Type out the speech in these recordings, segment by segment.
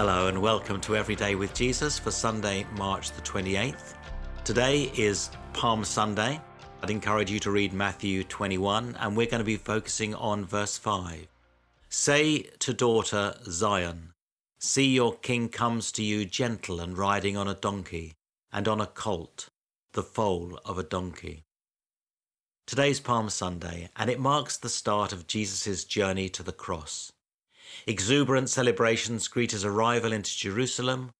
Hello and welcome to Everyday with Jesus for Sunday, March the 28th. Today is Palm Sunday. I'd encourage you to read Matthew 21 and we're going to be focusing on verse 5. Say to daughter Zion, See your king comes to you gentle and riding on a donkey and on a colt, the foal of a donkey. Today's Palm Sunday, and it marks the start of Jesus' journey to the cross. Exuberant celebrations greet his arrival into Jerusalem,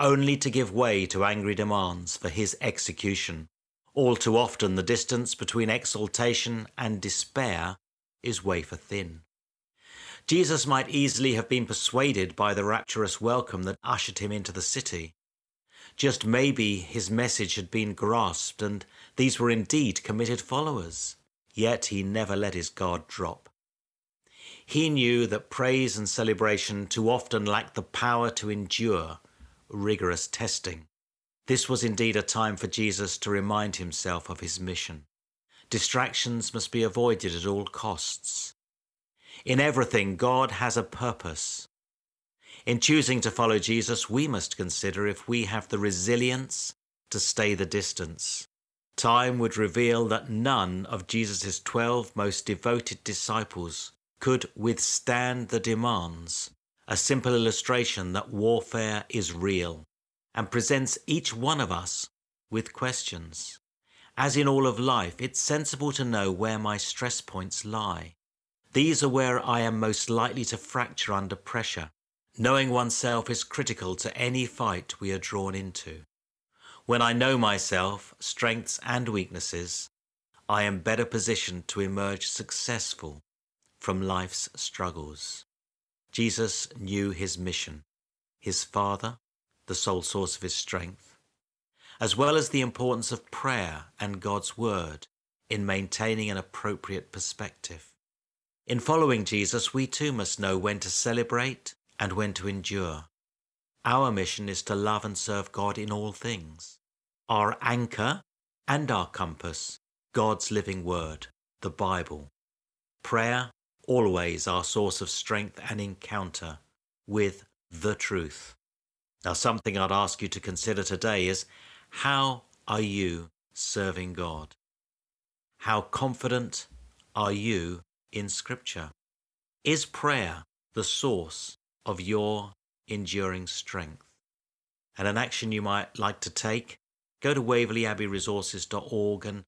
only to give way to angry demands for his execution. All too often, the distance between exaltation and despair is wafer thin. Jesus might easily have been persuaded by the rapturous welcome that ushered him into the city. Just maybe his message had been grasped and these were indeed committed followers. Yet he never let his guard drop. He knew that praise and celebration too often lacked the power to endure rigorous testing. This was indeed a time for Jesus to remind himself of his mission. Distractions must be avoided at all costs. In everything, God has a purpose. In choosing to follow Jesus, we must consider if we have the resilience to stay the distance. Time would reveal that none of Jesus' twelve most devoted disciples could withstand the demands, a simple illustration that warfare is real and presents each one of us with questions. As in all of life, it's sensible to know where my stress points lie. These are where I am most likely to fracture under pressure. Knowing oneself is critical to any fight we are drawn into. When I know myself, strengths and weaknesses, I am better positioned to emerge successful from life's struggles. Jesus knew his mission, his Father, the sole source of his strength, as well as the importance of prayer and God's Word in maintaining an appropriate perspective. In following Jesus, we too must know when to celebrate and when to endure. Our mission is to love and serve God in all things. Our anchor and our compass, God's living word, the Bible. Prayer, always our source of strength and encounter with the truth. Now, something I'd ask you to consider today is how are you serving God? How confident are you in Scripture? Is prayer the source of your enduring strength? And an action you might like to take? Go to waverleyabbeyresources.org and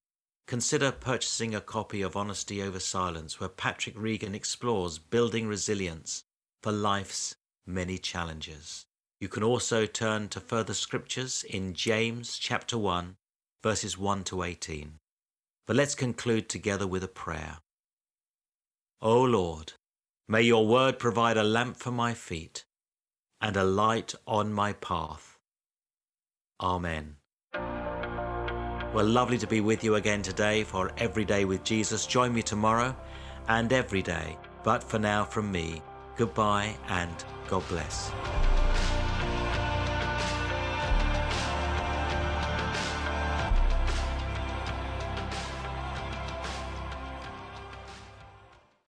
consider purchasing a copy of Honesty Over Silence, where Patrick Regan explores building resilience for life's many challenges. You can also turn to further scriptures in James chapter 1, verses 1 to 18. But let's conclude together with a prayer. O Lord, may your word provide a lamp for my feet and a light on my path. Amen. Well, lovely to be with you again today for Every Day with Jesus. Join me tomorrow and every day. But for now, from me, goodbye and God bless.